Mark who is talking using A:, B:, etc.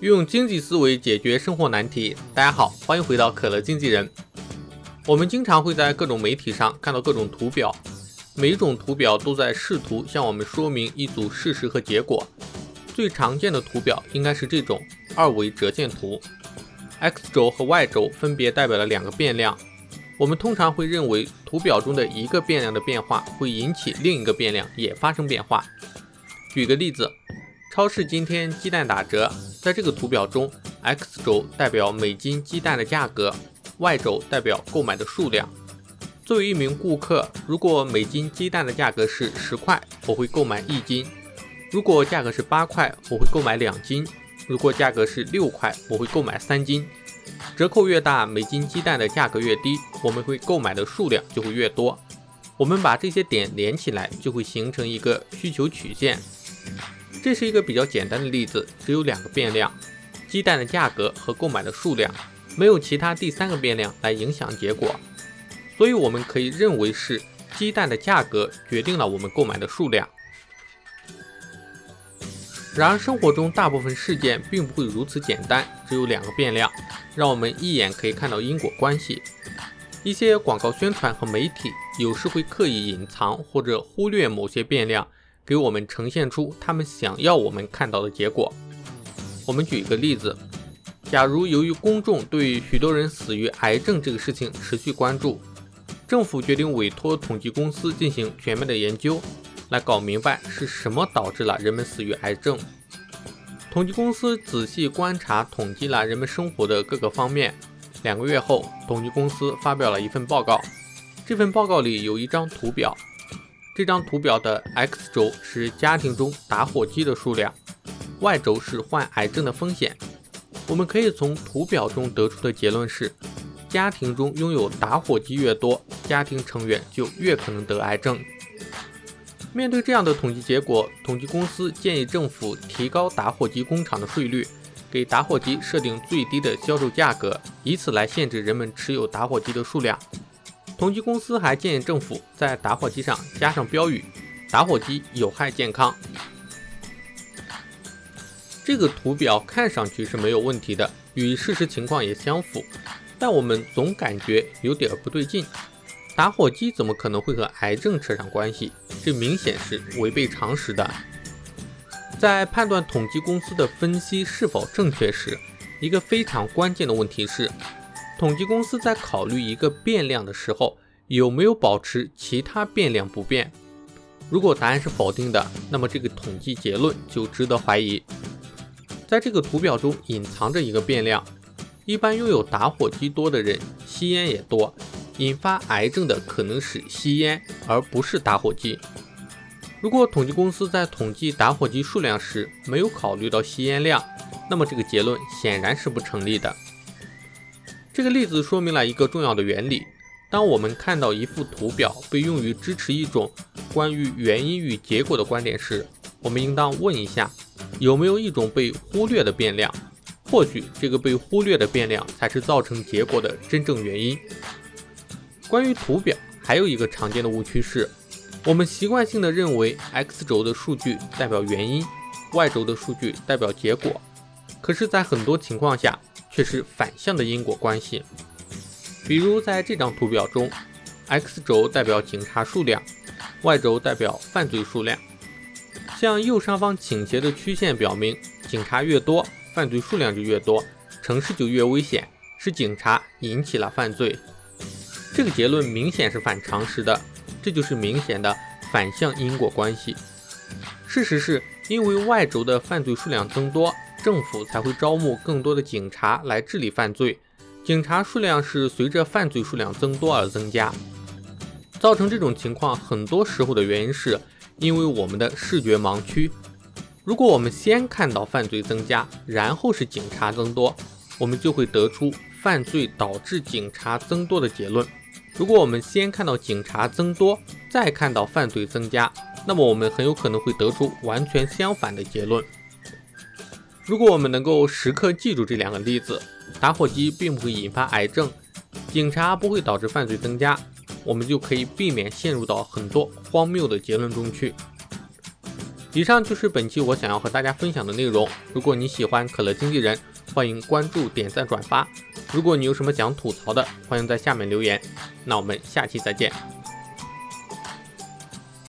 A: 用经济思维解决生活难题。大家好，欢迎回到可乐经纪人。我们经常会在各种媒体上看到各种图表，每一种图表都在试图向我们说明一组事实和结果。最常见的图表应该是这种二维折线图，x 轴和 y 轴分别代表了两个变量。我们通常会认为图表中的一个变量的变化会引起另一个变量也发生变化。举个例子，超市今天鸡蛋打折，在这个图表中，x 轴代表每斤鸡蛋的价格，y 轴代表购买的数量。作为一名顾客，如果每斤鸡蛋的价格是十块，我会购买一斤；如果价格是八块，我会购买两斤；如果价格是六块，我会购买三斤。折扣越大，每斤鸡蛋的价格越低，我们会购买的数量就会越多。我们把这些点连起来，就会形成一个需求曲线。这是一个比较简单的例子，只有两个变量：鸡蛋的价格和购买的数量，没有其他第三个变量来影响结果。所以我们可以认为是鸡蛋的价格决定了我们购买的数量。然而，生活中大部分事件并不会如此简单，只有两个变量，让我们一眼可以看到因果关系。一些广告宣传和媒体有时会刻意隐藏或者忽略某些变量，给我们呈现出他们想要我们看到的结果。我们举一个例子：假如由于公众对许多人死于癌症这个事情持续关注，政府决定委托统计公司进行全面的研究。来搞明白是什么导致了人们死于癌症。统计公司仔细观察统计了人们生活的各个方面。两个月后，统计公司发表了一份报告。这份报告里有一张图表，这张图表的 x 轴是家庭中打火机的数量，y 轴是患癌症的风险。我们可以从图表中得出的结论是：家庭中拥有打火机越多，家庭成员就越可能得癌症。面对这样的统计结果，统计公司建议政府提高打火机工厂的税率，给打火机设定最低的销售价格，以此来限制人们持有打火机的数量。统计公司还建议政府在打火机上加上标语：“打火机有害健康。”这个图表看上去是没有问题的，与事实情况也相符，但我们总感觉有点不对劲。打火机怎么可能会和癌症扯上关系？这明显是违背常识的。在判断统计公司的分析是否正确时，一个非常关键的问题是：统计公司在考虑一个变量的时候，有没有保持其他变量不变？如果答案是否定的，那么这个统计结论就值得怀疑。在这个图表中隐藏着一个变量：一般拥有打火机多的人，吸烟也多。引发癌症的可能是吸烟，而不是打火机。如果统计公司在统计打火机数量时没有考虑到吸烟量，那么这个结论显然是不成立的。这个例子说明了一个重要的原理：当我们看到一幅图表被用于支持一种关于原因与结果的观点时，我们应当问一下，有没有一种被忽略的变量？或许这个被忽略的变量才是造成结果的真正原因。关于图表，还有一个常见的误区是，我们习惯性的认为 x 轴的数据代表原因，y 轴的数据代表结果。可是，在很多情况下，却是反向的因果关系。比如，在这张图表中，x 轴代表警察数量，y 轴代表犯罪数量。向右上方倾斜的曲线表明，警察越多，犯罪数量就越多，城市就越危险，是警察引起了犯罪。这个结论明显是反常识的，这就是明显的反向因果关系。事实是因为 Y 轴的犯罪数量增多，政府才会招募更多的警察来治理犯罪。警察数量是随着犯罪数量增多而增加。造成这种情况很多时候的原因是因为我们的视觉盲区。如果我们先看到犯罪增加，然后是警察增多，我们就会得出犯罪导致警察增多的结论。如果我们先看到警察增多，再看到犯罪增加，那么我们很有可能会得出完全相反的结论。如果我们能够时刻记住这两个例子，打火机并不会引发癌症，警察不会导致犯罪增加，我们就可以避免陷入到很多荒谬的结论中去。以上就是本期我想要和大家分享的内容。如果你喜欢可乐经纪人，欢迎关注、点赞、转发。如果你有什么想吐槽的，欢迎在下面留言。那我们下期再见。